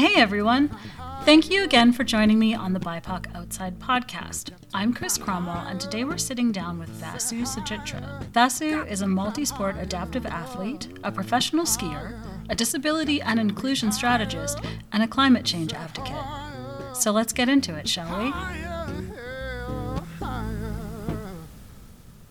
Hey everyone! Thank you again for joining me on the BIPOC Outside podcast. I'm Chris Cromwell, and today we're sitting down with Vasu Sojitra. Vasu is a multi sport adaptive athlete, a professional skier, a disability and inclusion strategist, and a climate change advocate. So let's get into it, shall we?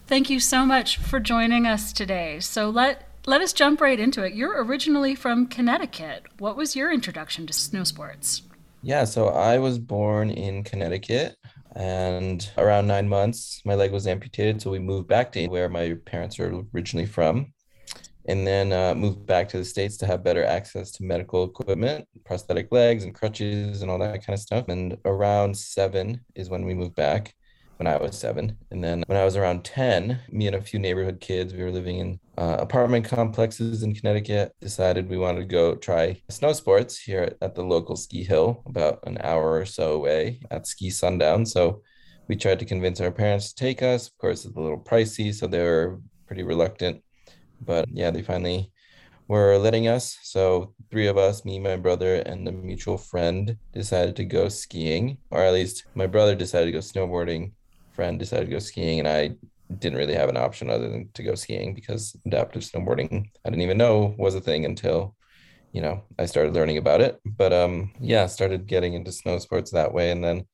Thank you so much for joining us today. So let let us jump right into it. You're originally from Connecticut. What was your introduction to snow sports? Yeah, so I was born in Connecticut and around nine months, my leg was amputated. So we moved back to where my parents are originally from and then uh, moved back to the States to have better access to medical equipment, prosthetic legs and crutches and all that kind of stuff. And around seven is when we moved back when I was seven. And then when I was around 10, me and a few neighborhood kids, we were living in uh, apartment complexes in Connecticut, decided we wanted to go try snow sports here at the local ski hill, about an hour or so away at Ski Sundown. So we tried to convince our parents to take us. Of course, it's a little pricey, so they were pretty reluctant. But yeah, they finally were letting us. So three of us, me, my brother, and a mutual friend, decided to go skiing, or at least my brother decided to go snowboarding friend decided to go skiing, and I didn't really have an option other than to go skiing because adaptive snowboarding I didn't even know was a thing until you know I started learning about it. But um, yeah, started getting into snow sports that way, and then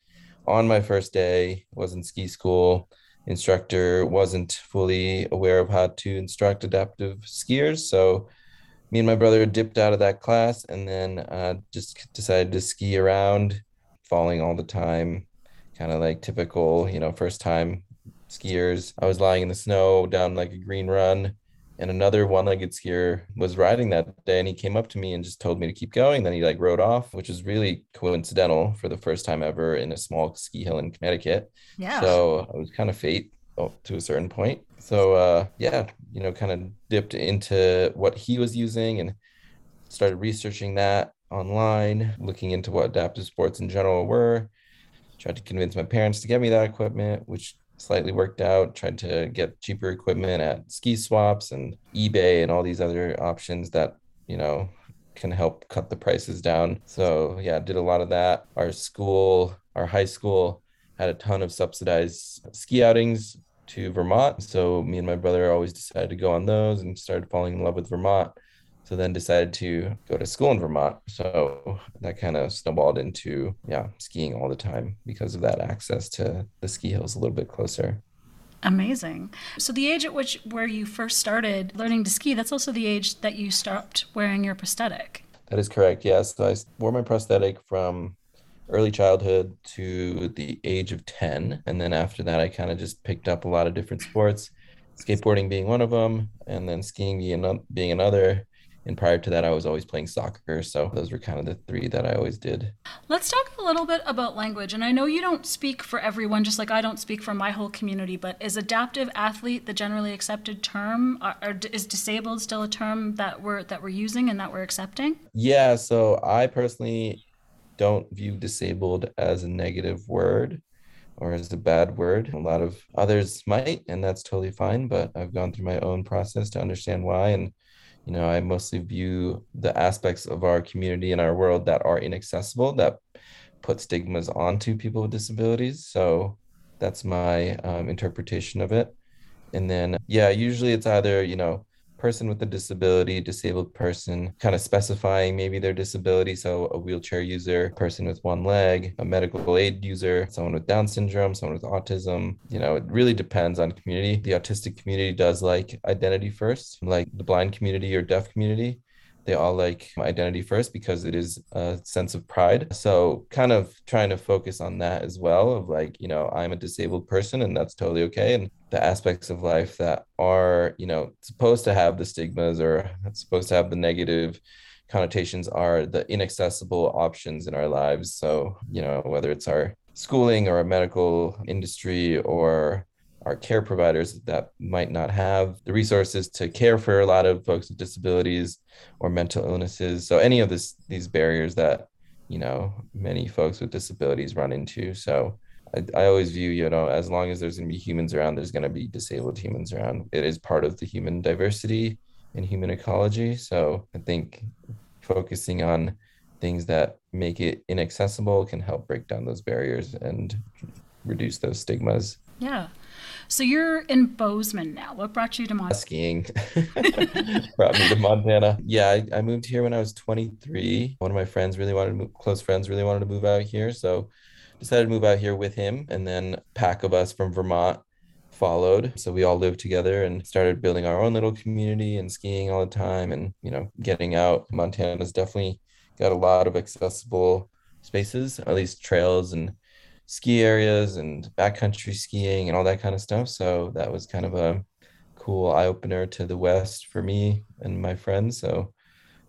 on my first day was in ski school. Instructor wasn't fully aware of how to instruct adaptive skiers. So me and my brother dipped out of that class and then uh, just decided to ski around falling all the time kind of like typical, you know, first time skiers. I was lying in the snow down like a green run, and another one legged skier was riding that day, and he came up to me and just told me to keep going. Then he like rode off, which was really coincidental for the first time ever in a small ski hill in Connecticut. Yeah. So it was kind of fate oh, to a certain point. So uh, yeah, you know, kind of dipped into what he was using and started researching that online, looking into what adaptive sports in general were tried to convince my parents to get me that equipment, which slightly worked out. Tried to get cheaper equipment at ski swaps and eBay and all these other options that, you know, can help cut the prices down. So, yeah, did a lot of that. Our school, our high school had a ton of subsidized ski outings to Vermont. So, me and my brother always decided to go on those and started falling in love with Vermont so then decided to go to school in Vermont. So that kind of snowballed into yeah, skiing all the time because of that access to the ski hills a little bit closer. Amazing. So the age at which where you first started learning to ski, that's also the age that you stopped wearing your prosthetic. That is correct. Yes, so I wore my prosthetic from early childhood to the age of 10 and then after that I kind of just picked up a lot of different sports, skateboarding being one of them and then skiing being another and prior to that i was always playing soccer so those were kind of the three that i always did let's talk a little bit about language and i know you don't speak for everyone just like i don't speak for my whole community but is adaptive athlete the generally accepted term or, or is disabled still a term that we're that we're using and that we're accepting yeah so i personally don't view disabled as a negative word or as a bad word. A lot of others might, and that's totally fine. But I've gone through my own process to understand why. And you know i mostly view the aspects of our community and our world that are inaccessible that put stigmas onto people with disabilities. So that's my um, interpretation of it. And then yeah usually it's either you know person with a disability, disabled person, kind of specifying maybe their disability. So a wheelchair user, person with one leg, a medical aid user, someone with Down syndrome, someone with autism. You know, it really depends on community. The autistic community does like identity first, like the blind community or deaf community they all like identity first because it is a sense of pride. So, kind of trying to focus on that as well of like, you know, I'm a disabled person and that's totally okay. And the aspects of life that are, you know, supposed to have the stigmas or supposed to have the negative connotations are the inaccessible options in our lives. So, you know, whether it's our schooling or a medical industry or our care providers that might not have the resources to care for a lot of folks with disabilities or mental illnesses. So any of this these barriers that you know many folks with disabilities run into. So I, I always view you know as long as there's going to be humans around, there's going to be disabled humans around. It is part of the human diversity and human ecology. So I think focusing on things that make it inaccessible can help break down those barriers and reduce those stigmas. Yeah. So you're in Bozeman now. What brought you to Montana? Skiing brought me to Montana. Yeah, I, I, moved here when I was 23. One of my friends really wanted to move, close friends really wanted to move out here. So decided to move out here with him. And then a pack of us from Vermont followed. So we all lived together and started building our own little community and skiing all the time and, you know, getting out. Montana's definitely got a lot of accessible spaces, at least trails and ski areas and backcountry skiing and all that kind of stuff. So that was kind of a cool eye opener to the West for me and my friends. So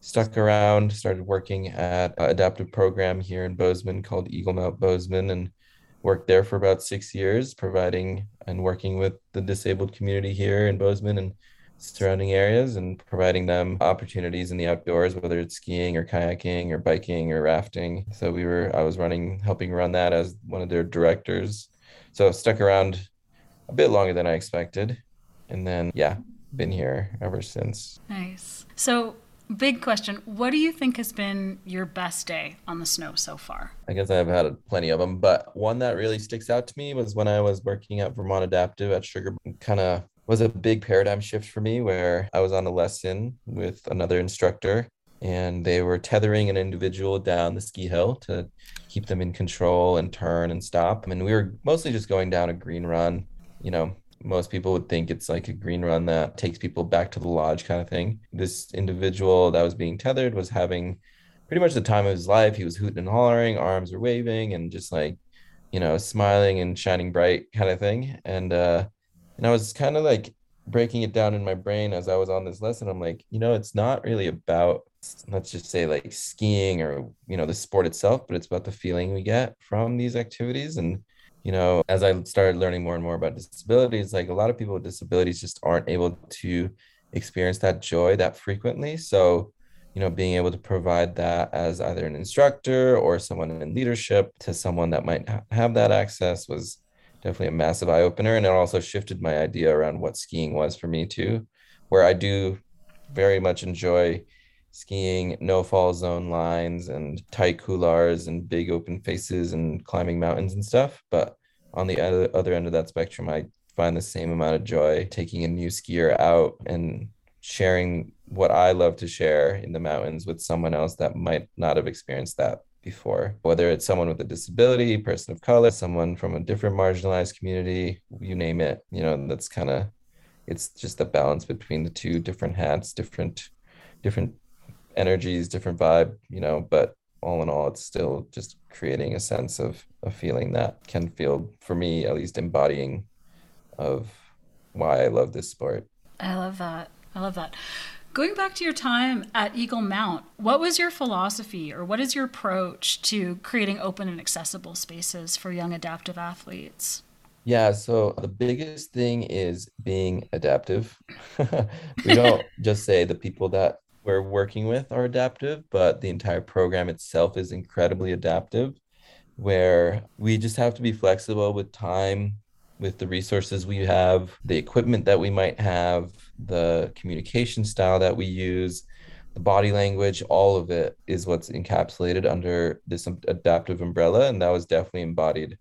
stuck around, started working at an adaptive program here in Bozeman called Eagle Mount Bozeman and worked there for about six years, providing and working with the disabled community here in Bozeman and surrounding areas and providing them opportunities in the outdoors, whether it's skiing or kayaking or biking or rafting. So we were, I was running, helping run that as one of their directors. So stuck around a bit longer than I expected. And then, yeah, been here ever since. Nice. So, big question What do you think has been your best day on the snow so far? I guess I've had plenty of them, but one that really sticks out to me was when I was working at Vermont Adaptive at Sugar, kind of was a big paradigm shift for me where I was on a lesson with another instructor and they were tethering an individual down the ski hill to keep them in control and turn and stop. And we were mostly just going down a green run. You know, most people would think it's like a green run that takes people back to the lodge kind of thing. This individual that was being tethered was having pretty much the time of his life. He was hooting and hollering, arms were waving, and just like, you know, smiling and shining bright kind of thing. And uh and I was kind of like breaking it down in my brain as I was on this lesson. I'm like, you know, it's not really about let's just say like skiing or you know the sport itself, but it's about the feeling we get from these activities. And you know, as I started learning more and more about disabilities, like a lot of people with disabilities just aren't able to experience that joy that frequently. So, you know, being able to provide that as either an instructor or someone in leadership to someone that might have that access was definitely a massive eye opener. And it also shifted my idea around what skiing was for me too, where I do very much enjoy skiing no fall zone lines and tight couloirs and big open faces and climbing mountains and stuff. But on the other, other end of that spectrum, I find the same amount of joy taking a new skier out and sharing what I love to share in the mountains with someone else that might not have experienced that before, whether it's someone with a disability, person of color, someone from a different marginalized community, you name it. You know, that's kind of it's just the balance between the two different hats, different different energies, different vibe, you know, but all in all, it's still just creating a sense of a feeling that can feel, for me at least, embodying of why I love this sport. I love that. I love that. Going back to your time at Eagle Mount, what was your philosophy or what is your approach to creating open and accessible spaces for young adaptive athletes? Yeah, so the biggest thing is being adaptive. we don't just say the people that we're working with are adaptive, but the entire program itself is incredibly adaptive, where we just have to be flexible with time, with the resources we have, the equipment that we might have, the communication style that we use, the body language, all of it is what's encapsulated under this adaptive umbrella. And that was definitely embodied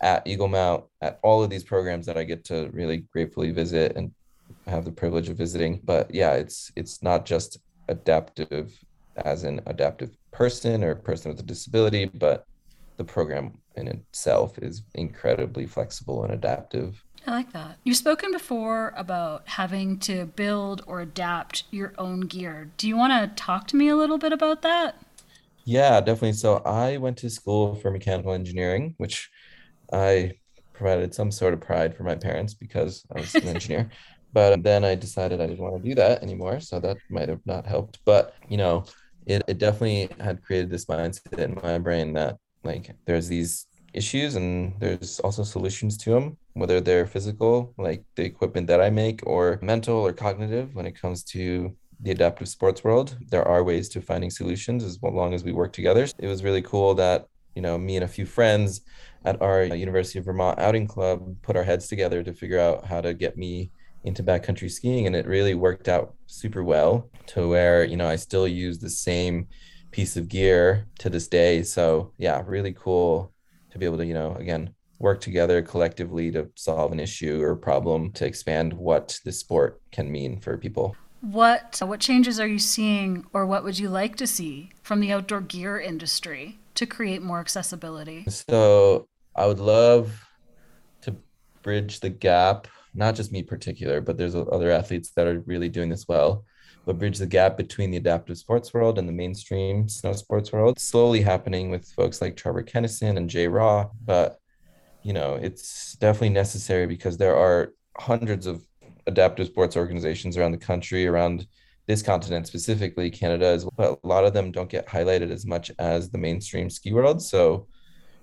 at Eagle Mount, at all of these programs that I get to really gratefully visit and have the privilege of visiting. But yeah, it's it's not just adaptive as an adaptive person or person with a disability, but the program in itself is incredibly flexible and adaptive. I like that. You've spoken before about having to build or adapt your own gear. Do you want to talk to me a little bit about that? Yeah, definitely. So I went to school for mechanical engineering, which I provided some sort of pride for my parents because I was an engineer. But then I decided I didn't want to do that anymore. So that might have not helped. But, you know, it, it definitely had created this mindset in my brain that like there's these issues and there's also solutions to them whether they're physical like the equipment that i make or mental or cognitive when it comes to the adaptive sports world. There are ways to finding solutions as long as we work together. It was really cool that you know me and a few friends at our university of vermont outing club put our heads together to figure out how to get me into backcountry skiing and it really worked out super well to where you know i still use the same piece of gear to this day. So yeah, really cool to be able to, you know, again, work together collectively to solve an issue or problem to expand what the sport can mean for people. What what changes are you seeing or what would you like to see from the outdoor gear industry to create more accessibility? So, I would love to bridge the gap, not just me particular, but there's other athletes that are really doing this well but bridge the gap between the adaptive sports world and the mainstream snow sports world. Slowly happening with folks like Trevor Kennison and Jay Raw, but you know, it's definitely necessary because there are hundreds of adaptive sports organizations around the country, around this continent specifically, Canada as well. But a lot of them don't get highlighted as much as the mainstream ski world. So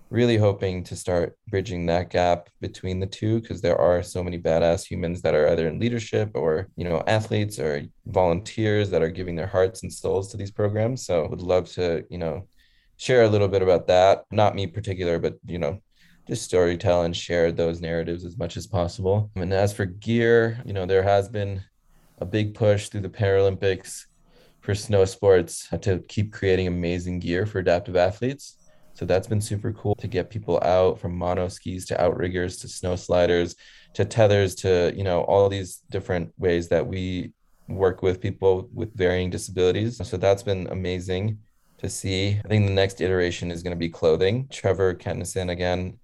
really hoping to start bridging that gap between the two because there are so many badass humans that are either in leadership or you know athletes or volunteers that are giving their hearts and souls to these programs. So would love to you know share a little bit about that. Not me particular but you know just storytell and share those narratives as much as possible. And as for gear you know there has been a big push through the paralympics for snow sports to keep creating amazing gear for adaptive athletes so that's been super cool to get people out from mono skis to outriggers to snow sliders to tethers to, you know, all these different ways that we work with people with varying disabilities. So that's been amazing to see. I think the next iteration is going to be clothing. Trevor Kennison again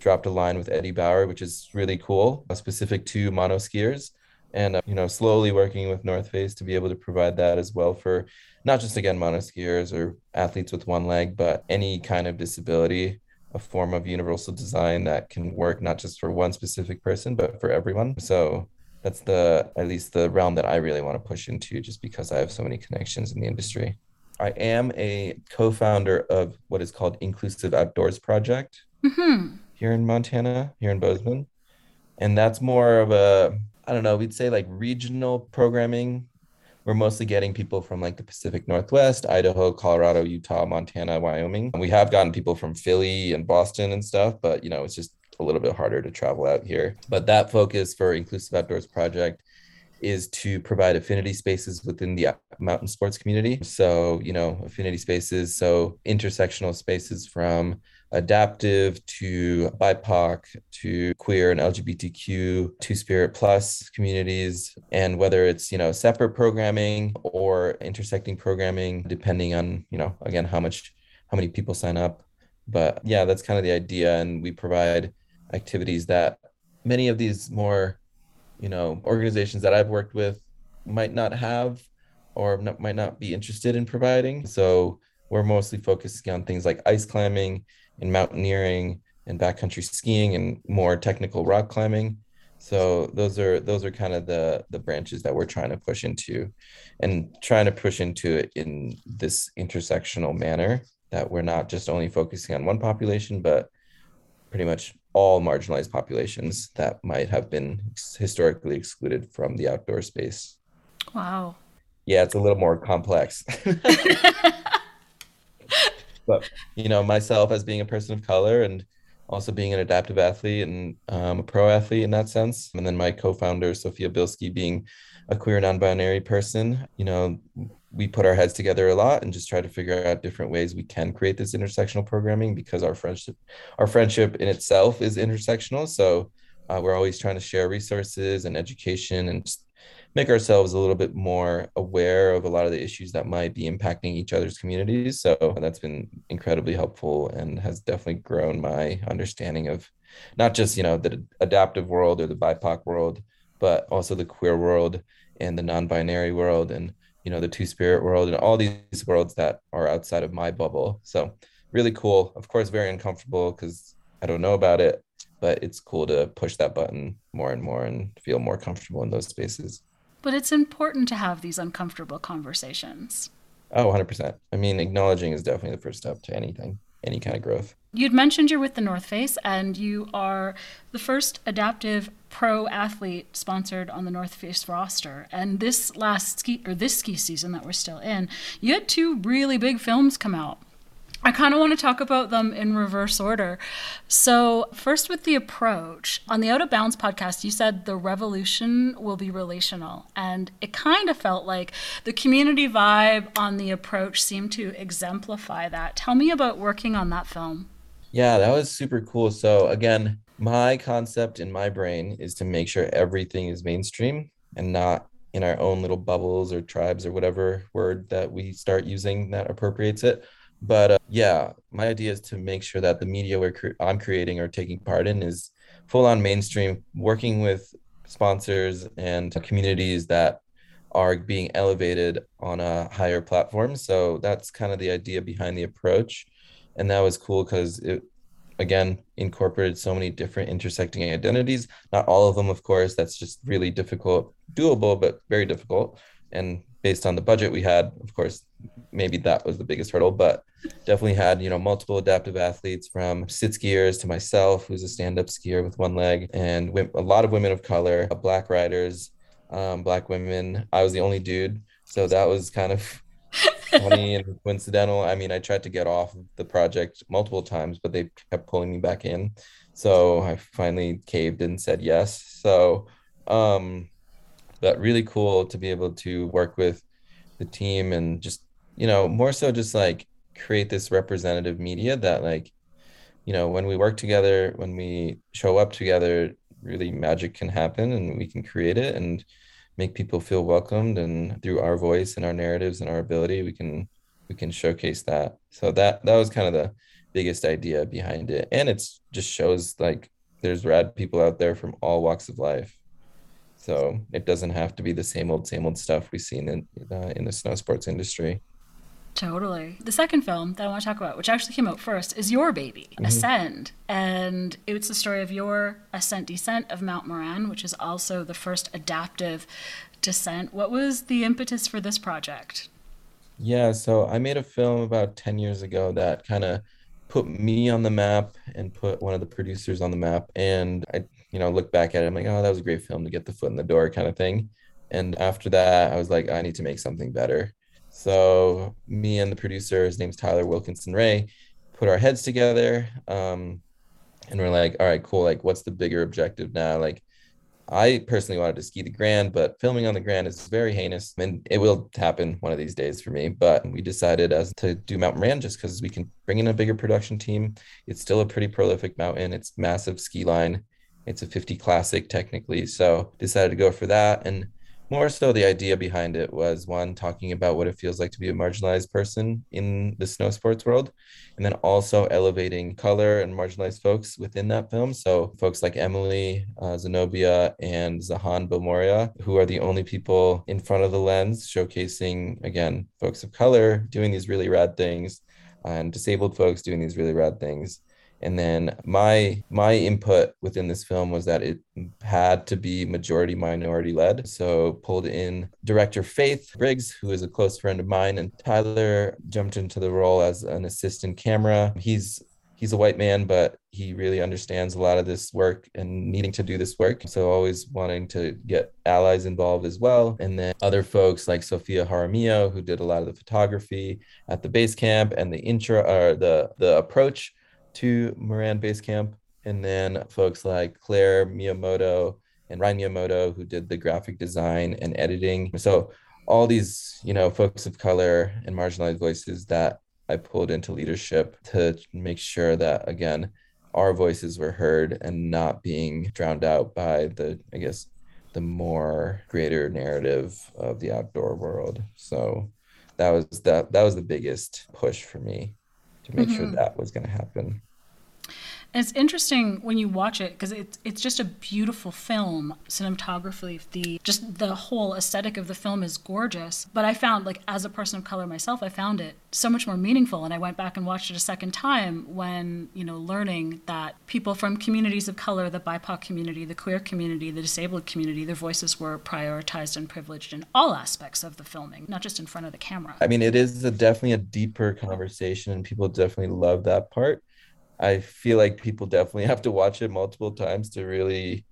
dropped a line with Eddie Bauer, which is really cool, specific to mono skiers and uh, you know slowly working with north face to be able to provide that as well for not just again monoskiers or athletes with one leg but any kind of disability a form of universal design that can work not just for one specific person but for everyone. So that's the at least the realm that i really want to push into just because i have so many connections in the industry. I am a co-founder of what is called inclusive outdoors project mm-hmm. here in montana here in bozeman. And that's more of a I don't know, we'd say like regional programming. We're mostly getting people from like the Pacific Northwest, Idaho, Colorado, Utah, Montana, Wyoming. We have gotten people from Philly and Boston and stuff, but you know, it's just a little bit harder to travel out here. But that focus for Inclusive Outdoors Project is to provide affinity spaces within the mountain sports community. So, you know, affinity spaces, so intersectional spaces from adaptive to BIPOC to queer and LGBTQ Two Spirit Plus communities, and whether it's you know separate programming or intersecting programming, depending on you know again how much how many people sign up. But yeah, that's kind of the idea, and we provide activities that many of these more you know organizations that I've worked with might not have or not, might not be interested in providing. So we're mostly focusing on things like ice climbing in mountaineering and backcountry skiing and more technical rock climbing. So those are those are kind of the the branches that we're trying to push into and trying to push into it in this intersectional manner that we're not just only focusing on one population but pretty much all marginalized populations that might have been historically excluded from the outdoor space. Wow. Yeah, it's a little more complex. but you know myself as being a person of color and also being an adaptive athlete and um, a pro athlete in that sense. And then my co-founder sophia bilski being a queer non-binary person you know we put our heads together a lot and just try to figure out different ways we can create this intersectional programming because our friendship our friendship in itself is intersectional. So uh, we're always trying to share resources and education and make ourselves a little bit more aware of a lot of the issues that might be impacting each other's communities. So that's been incredibly helpful and has definitely grown my understanding of not just, you know, the adaptive world or the BIPOC world, but also the queer world and the non-binary world and, you know, the two-spirit world and all these worlds that are outside of my bubble. So really cool. Of course, very uncomfortable because I don't know about it, but it's cool to push that button more and more and feel more comfortable in those spaces. But it's important to have these uncomfortable conversations. Oh, 100%. I mean, acknowledging is definitely the first step to anything, any kind of growth. You'd mentioned you're with the North Face and you are the first adaptive pro athlete sponsored on the North Face roster. And this last ski or this ski season that we're still in, you had two really big films come out. I kind of want to talk about them in reverse order. So, first with the approach. On the Out of Bounds podcast, you said the revolution will be relational. And it kind of felt like the community vibe on the approach seemed to exemplify that. Tell me about working on that film. Yeah, that was super cool. So, again, my concept in my brain is to make sure everything is mainstream and not in our own little bubbles or tribes or whatever word that we start using that appropriates it but uh, yeah my idea is to make sure that the media we're cre- i'm creating or taking part in is full on mainstream working with sponsors and communities that are being elevated on a higher platform. So that's kind of the idea behind the approach. And that was cool because it again incorporated so many different intersecting identities. Not all of them of course that's just really difficult doable but very difficult. And based on the budget we had of course maybe that was the biggest hurdle, but definitely had, you know, multiple adaptive athletes from sit skiers to myself, who's a stand up skier with one leg, and a lot of women of color, uh, black riders, um, black women. I was the only dude. So that was kind of funny and coincidental. I mean, I tried to get off the project multiple times, but they kept pulling me back in. So I finally caved and said yes. So, um, but really cool to be able to work with the team and just you know, more so just like create this representative media that like, you know, when we work together, when we show up together, really magic can happen and we can create it and make people feel welcomed. And through our voice and our narratives and our ability we can we can showcase that. So that that was kind of the biggest idea behind it. And it's just shows like there's rad people out there from all walks of life so it doesn't have to be the same old same old stuff we've seen in uh, in the snow sports industry Totally. The second film that I want to talk about, which actually came out first, is Your Baby, mm-hmm. Ascend. And it's the story of your ascent descent of Mount Moran, which is also the first adaptive descent. What was the impetus for this project? Yeah, so I made a film about 10 years ago that kind of put me on the map and put one of the producers on the map. And I, you know, look back at it, I'm like, oh, that was a great film to get the foot in the door kind of thing. And after that, I was like, I need to make something better. So me and the producer, his name's Tyler Wilkinson Ray, put our heads together. Um, and we're like, all right, cool. Like, what's the bigger objective now? Like, I personally wanted to ski the Grand, but filming on the Grand is very heinous, and it will happen one of these days for me. But we decided as to do Mount Moran just because we can bring in a bigger production team. It's still a pretty prolific mountain. It's massive ski line. It's a 50 classic technically, so decided to go for that. And more so the idea behind it was one talking about what it feels like to be a marginalized person in the snow sports world and then also elevating color and marginalized folks within that film so folks like emily uh, zenobia and zahan billimoria who are the only people in front of the lens showcasing again folks of color doing these really rad things and disabled folks doing these really rad things and then my my input within this film was that it had to be majority minority led. So pulled in director faith briggs who is a close friend of mine and tyler jumped into the role as an assistant camera. He's he's a white man but he really understands a lot of this work and needing to do this work. So always wanting to get allies involved as well. And then other folks like sophia jaramillo who did a lot of the photography at the base camp and the intro or the the approach to Moran Base Camp, and then folks like Claire Miyamoto and Ryan Miyamoto, who did the graphic design and editing. So all these, you know, folks of color and marginalized voices that I pulled into leadership to make sure that again, our voices were heard and not being drowned out by the, I guess, the more greater narrative of the outdoor world. So that was that that was the biggest push for me to make mm-hmm. sure that was going to happen. And it's interesting when you watch it because it's it's just a beautiful film cinematographically. The just the whole aesthetic of the film is gorgeous. But I found like as a person of color myself, I found it so much more meaningful. And I went back and watched it a second time when you know learning that people from communities of color, the BIPOC community, the queer community, the disabled community, their voices were prioritized and privileged in all aspects of the filming, not just in front of the camera. I mean, it is a, definitely a deeper conversation, and people definitely love that part I feel like people definitely have to watch it multiple times to really,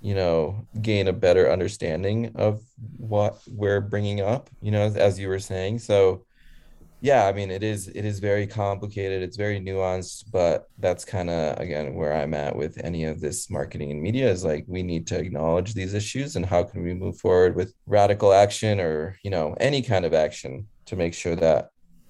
you know, gain a better understanding of what we're bringing up, you know, as, as you were saying. So, yeah, I mean, it is it is very complicated. It's very nuanced, but that's kind of again where I'm at with any of this marketing and media is like we need to acknowledge these issues and how can we move forward with radical action or you know any kind of action to make sure that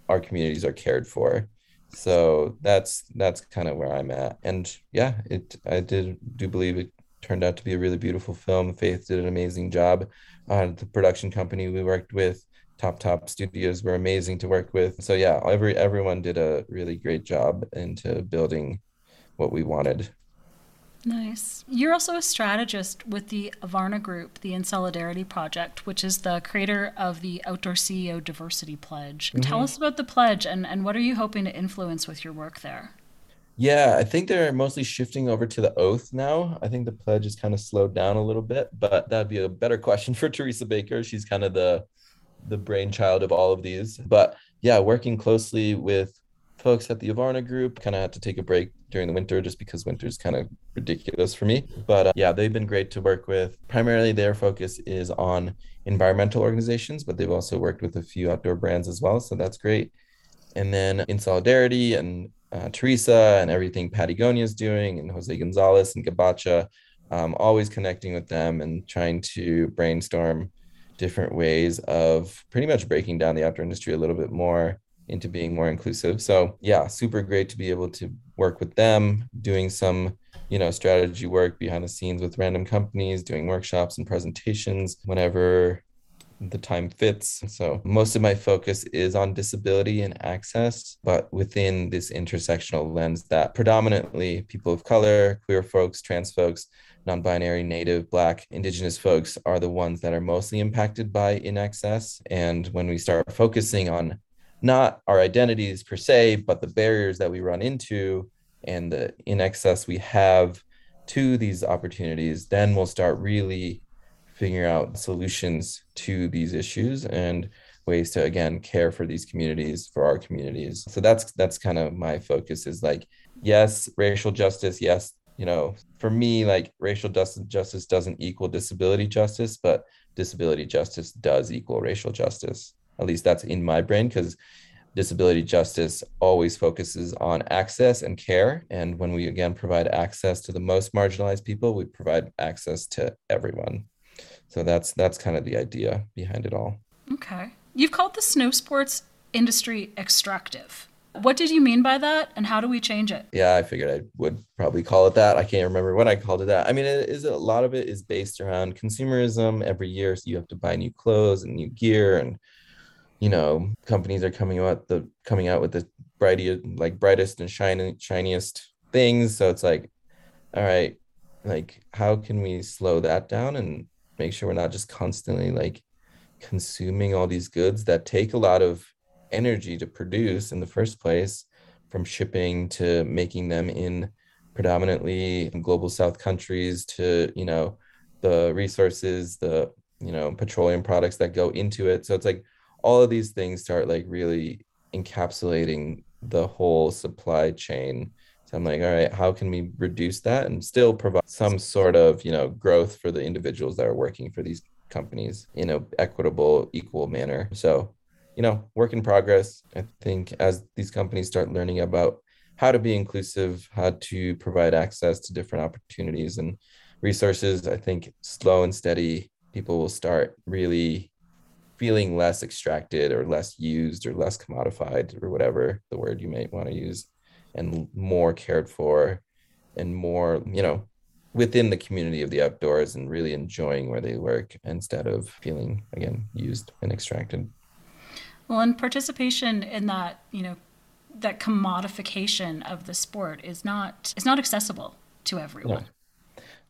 our communities are cared for. So that's that's kind of where I'm at. And yeah, it I did do believe it turned out to be a really beautiful film. Faith did an amazing job. Uh, the production company we worked with top top studios were amazing to work with so yeah every everyone did a really great job into building what we wanted Nice. You're also a strategist with the Avarna Group, the In Solidarity Project, which is the creator of the Outdoor CEO Diversity Pledge. Mm-hmm. Tell us about the pledge and, and what are you hoping to influence with your work there? Yeah, I think they're mostly shifting over to the oath now. I think the pledge is kind of slowed down a little bit, but that'd be a better question for Teresa Baker. She's kind of the the brainchild of all of these. But yeah, working closely with folks at the Avarna group, kind of had to take a break during the winter just because winter is kind of ridiculous for me. But uh, yeah, they've been great to work with. Primarily, their focus is on environmental organizations, but they've also worked with a few outdoor brands as well. So that's great. And then in solidarity and uh, Teresa and everything Patagonia is doing, and Jose Gonzalez and Gabacha, um, always connecting with them and trying to brainstorm different ways of pretty much breaking down the outdoor industry a little bit more into being more inclusive. So yeah, super great to be able to work with them, doing some, you know, strategy work behind the scenes with random companies, doing workshops and presentations whenever the time fits. So most of my focus is on disability and access, but within this intersectional lens that predominantly people of color, queer folks, trans folks non binary, native, black, indigenous folks are the ones that are mostly impacted by inaccess. And when we start focusing on not our identities per se, but the barriers that we run into and the in excess we have to these opportunities, then we'll start really figuring out solutions to these issues and ways to again care for these communities for our communities so that's that's kind of my focus is like yes racial justice yes you know, for me, like racial justice doesn't equal disability justice, but disability justice does equal racial justice. At least that's in my brain because disability justice always focuses on access and care. And when we again provide access to the most marginalized people, we provide access to everyone. So that's that's kind of the idea behind it all. Okay. You've called the snow sports industry extractive. What did you mean by that, and how do we change it? Yeah, I figured I would probably call it that. I can't remember when I called it that. I mean, it is a lot of it is based around consumerism. Every year, so you have to buy new clothes and new gear, and you know, companies are coming out the coming out with the brightest, like brightest and shiny, shiniest things. So it's like, all right, like how can we slow that down and make sure we're not just constantly like consuming all these goods that take a lot of energy to produce in the first place from shipping to making them in predominantly global south countries to you know the resources the you know petroleum products that go into it so it's like all of these things start like really encapsulating the whole supply chain so i'm like all right how can we reduce that and still provide some sort of you know growth for the individuals that are working for these companies in a equitable equal manner so you know, work in progress. I think as these companies start learning about how to be inclusive, how to provide access to different opportunities and resources, I think slow and steady people will start really feeling less extracted or less used or less commodified or whatever the word you might want to use and more cared for and more, you know, within the community of the outdoors and really enjoying where they work instead of feeling again used and extracted. Well, and participation in that, you know, that commodification of the sport is not is not accessible to everyone.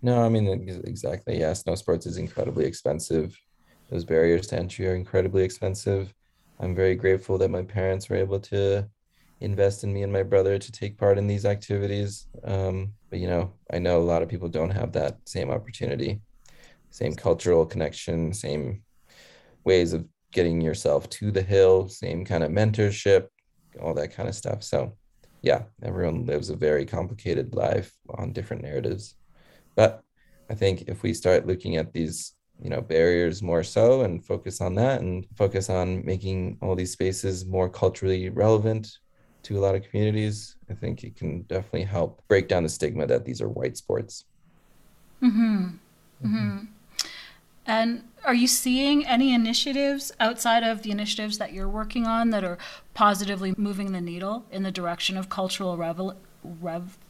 No, no I mean exactly. Yeah, snow sports is incredibly expensive. Those barriers to entry are incredibly expensive. I'm very grateful that my parents were able to invest in me and my brother to take part in these activities. Um, but you know, I know a lot of people don't have that same opportunity, same cultural connection, same ways of getting yourself to the hill, same kind of mentorship, all that kind of stuff. So, yeah, everyone lives a very complicated life on different narratives. But I think if we start looking at these you know barriers more so and focus on that and focus on making all these spaces more culturally relevant to a lot of communities i think it can definitely help break down the stigma that these are white sports mm-hmm. Mm-hmm. and are you seeing any initiatives outside of the initiatives that you're working on that are positively moving the needle in the direction of cultural revel-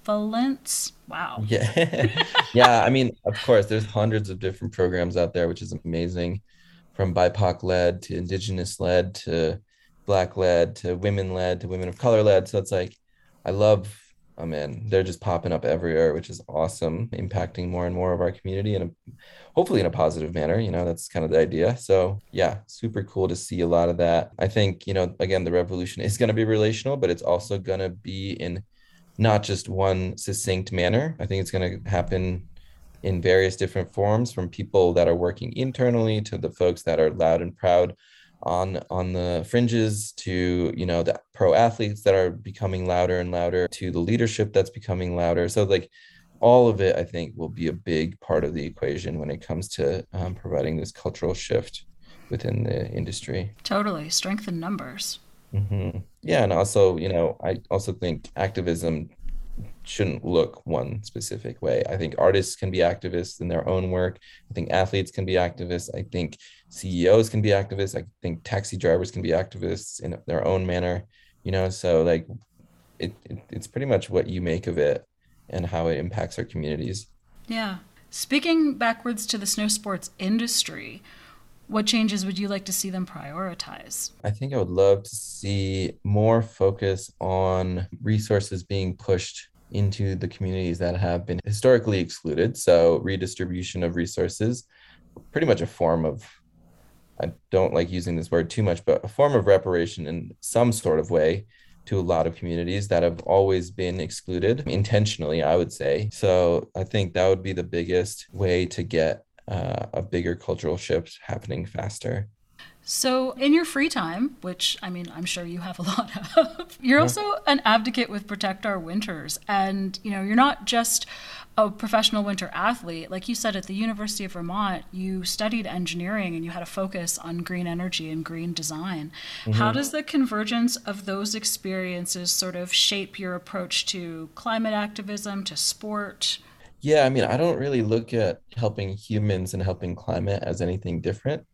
revelance? Wow. Yeah. yeah. I mean, of course, there's hundreds of different programs out there, which is amazing from BIPOC led to Indigenous led to Black led to women led to women of color led. So it's like, I love oh man, they're just popping up everywhere, which is awesome, impacting more and more of our community and hopefully in a positive manner. You know, that's kind of the idea. So yeah, super cool to see a lot of that. I think, you know, again, the revolution is going to be relational, but it's also going to be in not just one succinct manner. I think it's going to happen in various different forms from people that are working internally to the folks that are loud and proud on on the fringes to you know the pro athletes that are becoming louder and louder to the leadership that's becoming louder. So like all of it i think will be a big part of the equation when it comes to um, providing this cultural shift within the industry. Totally. Strength in numbers mm-hmm. yeah and also you know i also think activism shouldn't look one specific way. I think artists can be activists in their own work. I think athletes can be activists. I think CEOs can be activists. I think taxi drivers can be activists in their own manner. You know, so like it, it it's pretty much what you make of it and how it impacts our communities. Yeah. Speaking backwards to the snow sports industry, what changes would you like to see them prioritize? I think I would love to see more focus on resources being pushed into the communities that have been historically excluded. So, redistribution of resources, pretty much a form of, I don't like using this word too much, but a form of reparation in some sort of way to a lot of communities that have always been excluded intentionally, I would say. So, I think that would be the biggest way to get uh, a bigger cultural shift happening faster. So, in your free time, which I mean, I'm sure you have a lot of, you're yeah. also an advocate with Protect Our Winters. And, you know, you're not just a professional winter athlete. Like you said, at the University of Vermont, you studied engineering and you had a focus on green energy and green design. Mm-hmm. How does the convergence of those experiences sort of shape your approach to climate activism, to sport? Yeah, I mean, I don't really look at helping humans and helping climate as anything different.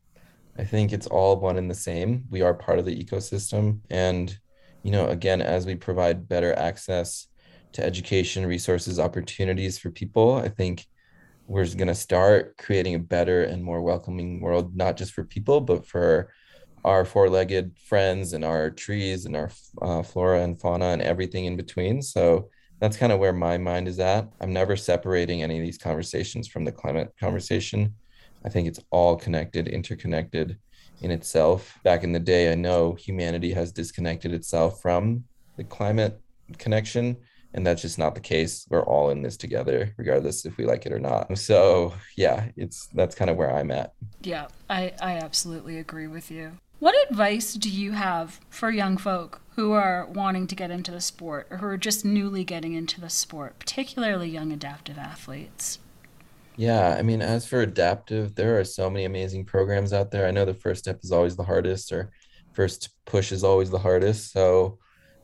I think it's all one and the same. We are part of the ecosystem. And, you know, again, as we provide better access to education, resources, opportunities for people, I think we're going to start creating a better and more welcoming world, not just for people, but for our four legged friends and our trees and our uh, flora and fauna and everything in between. So that's kind of where my mind is at. I'm never separating any of these conversations from the climate conversation. I think it's all connected, interconnected in itself. Back in the day, I know humanity has disconnected itself from the climate connection. And that's just not the case. We're all in this together, regardless if we like it or not. So yeah, it's that's kind of where I'm at. Yeah, I, I absolutely agree with you. What advice do you have for young folk who are wanting to get into the sport or who are just newly getting into the sport, particularly young adaptive athletes? Yeah, I mean, as for adaptive, there are so many amazing programs out there. I know the first step is always the hardest, or first push is always the hardest. So,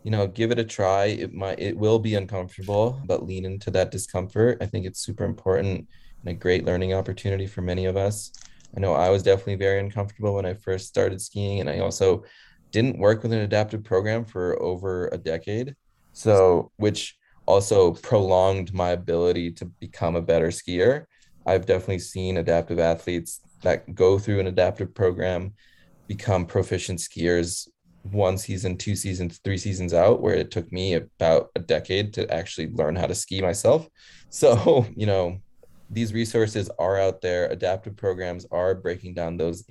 you know, give it a try. It might, it will be uncomfortable, but lean into that discomfort. I think it's super important and a great learning opportunity for many of us. I know I was definitely very uncomfortable when I first started skiing, and I also didn't work with an adaptive program for over a decade. So, which also prolonged my ability to become a better skier. I've definitely seen adaptive athletes that go through an adaptive program become proficient skiers one season, two seasons, three seasons out, where it took me about a decade to actually learn how to ski myself. So, you know, these resources are out there. Adaptive programs are breaking down those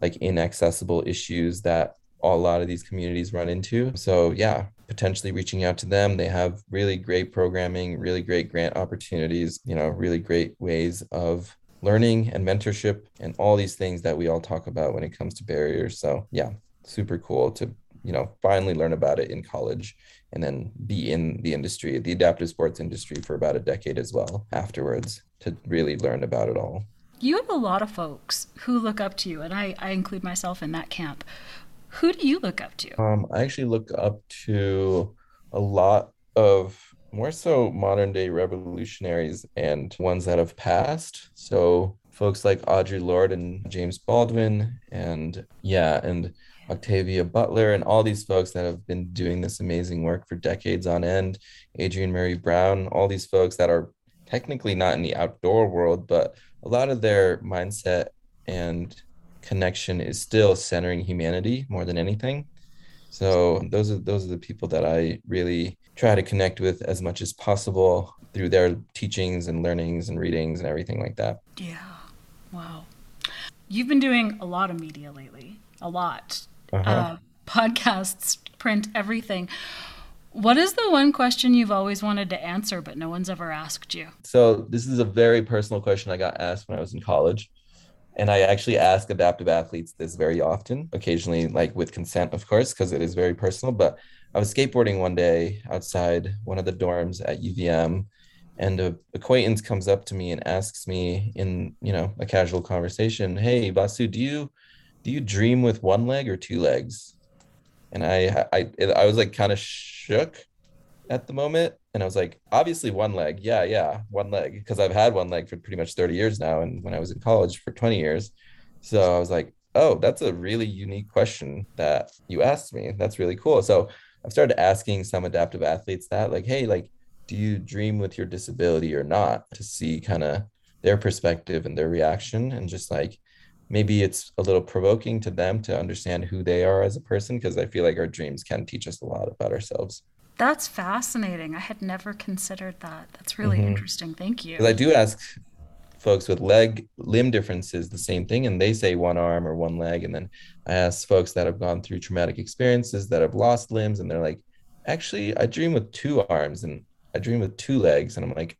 like inaccessible issues that a lot of these communities run into. So, yeah, potentially reaching out to them. They have really great programming, really great grant opportunities, you know, really great ways of learning and mentorship and all these things that we all talk about when it comes to barriers. So, yeah, super cool to, you know, finally learn about it in college and then be in the industry, the adaptive sports industry for about a decade as well afterwards to really learn about it all. You have a lot of folks who look up to you, and I, I include myself in that camp. Who do you look up to? Um, I actually look up to a lot of more so modern day revolutionaries and ones that have passed. So folks like Audre Lorde and James Baldwin, and yeah, and Octavia Butler, and all these folks that have been doing this amazing work for decades on end. Adrienne Maree Brown, all these folks that are technically not in the outdoor world, but a lot of their mindset and connection is still centering humanity more than anything. So those are those are the people that I really try to connect with as much as possible through their teachings and learnings and readings and everything like that. Yeah. Wow. You've been doing a lot of media lately. A lot. Uh-huh. Uh, podcasts, print, everything. What is the one question you've always wanted to answer, but no one's ever asked you? So, this is a very personal question I got asked when I was in college. And I actually ask adaptive athletes this very often, occasionally, like with consent, of course, because it is very personal. But I was skateboarding one day outside one of the dorms at UVM, and a acquaintance comes up to me and asks me in you know a casual conversation, "Hey, Vasu, do you do you dream with one leg or two legs?" and I I I was like kind of shook at the moment, and I was like, obviously one leg, yeah, yeah, one leg, because I've had one leg for pretty much thirty years now, and when I was in college for twenty years, so I was like, oh, that's a really unique question that you asked me. That's really cool. So I've started asking some adaptive athletes that, like, hey, like, do you dream with your disability or not, to see kind of their perspective and their reaction, and just like maybe it's a little provoking to them to understand who they are as a person because I feel like our dreams can teach us a lot about ourselves. That's fascinating. I had never considered that. That's really mm-hmm. interesting. Thank you. Because I do ask folks with leg limb differences the same thing and they say one arm or one leg and then I ask folks that have gone through traumatic experiences that have lost limbs and they're like actually I dream with two arms and I dream with two legs and I'm like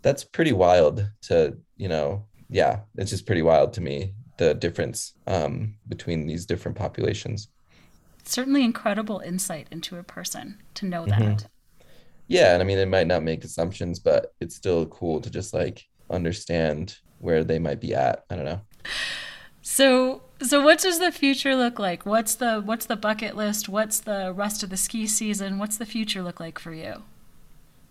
that's pretty wild to you know yeah it's just pretty wild to me the difference um, between these different populations. Certainly incredible insight into a person to know that. Mm-hmm. Yeah, and I mean it might not make assumptions, but it's still cool to just like understand where they might be at. I don't know. So so what does the future look like? What's the what's the bucket list? What's the rest of the ski season? What's the future look like for you?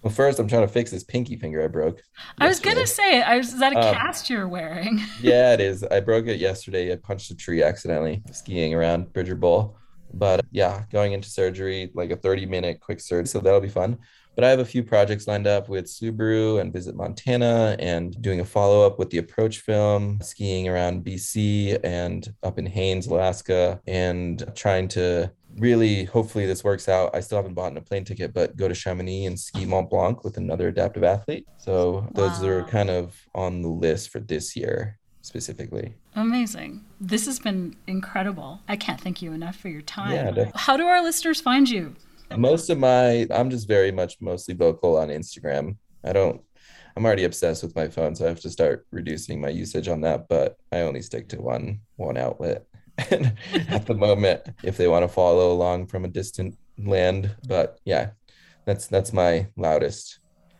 Well, first, I'm trying to fix this pinky finger I broke. I was gonna say, I was, is that a um, cast you're wearing? yeah, it is. I broke it yesterday. I punched a tree accidentally skiing around Bridger Bowl. But yeah, going into surgery, like a 30 minute quick surgery. So that'll be fun. But I have a few projects lined up with Subaru and Visit Montana and doing a follow up with the Approach film, skiing around BC and up in Haines, Alaska, and trying to really hopefully this works out. I still haven't bought a plane ticket, but go to Chamonix and ski Mont Blanc with another adaptive athlete. So those wow. are kind of on the list for this year specifically. Amazing. This has been incredible. I can't thank you enough for your time. Yeah, definitely. How do our listeners find you? Most of my I'm just very much mostly vocal on Instagram. I don't I'm already obsessed with my phone, so I have to start reducing my usage on that, but I only stick to one one outlet. at the moment if they want to follow along from a distant land. But yeah, that's that's my loudest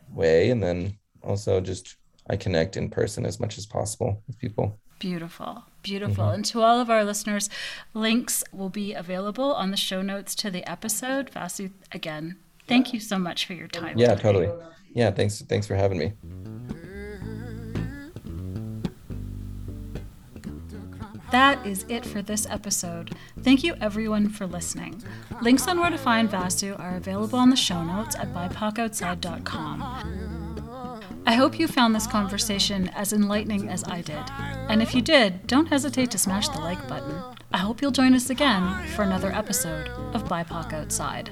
way. And then also just I connect in person as much as possible with people. Beautiful, beautiful. Mm-hmm. And to all of our listeners, links will be available on the show notes to the episode. Vasu, again, thank you so much for your time. Yeah, today. totally. Yeah, thanks. Thanks for having me. That is it for this episode. Thank you everyone for listening. Links on where to find Vasu are available on the show notes at bipocoutside.com. I hope you found this conversation as enlightening as I did. And if you did, don't hesitate to smash the like button. I hope you'll join us again for another episode of BIPOC Outside.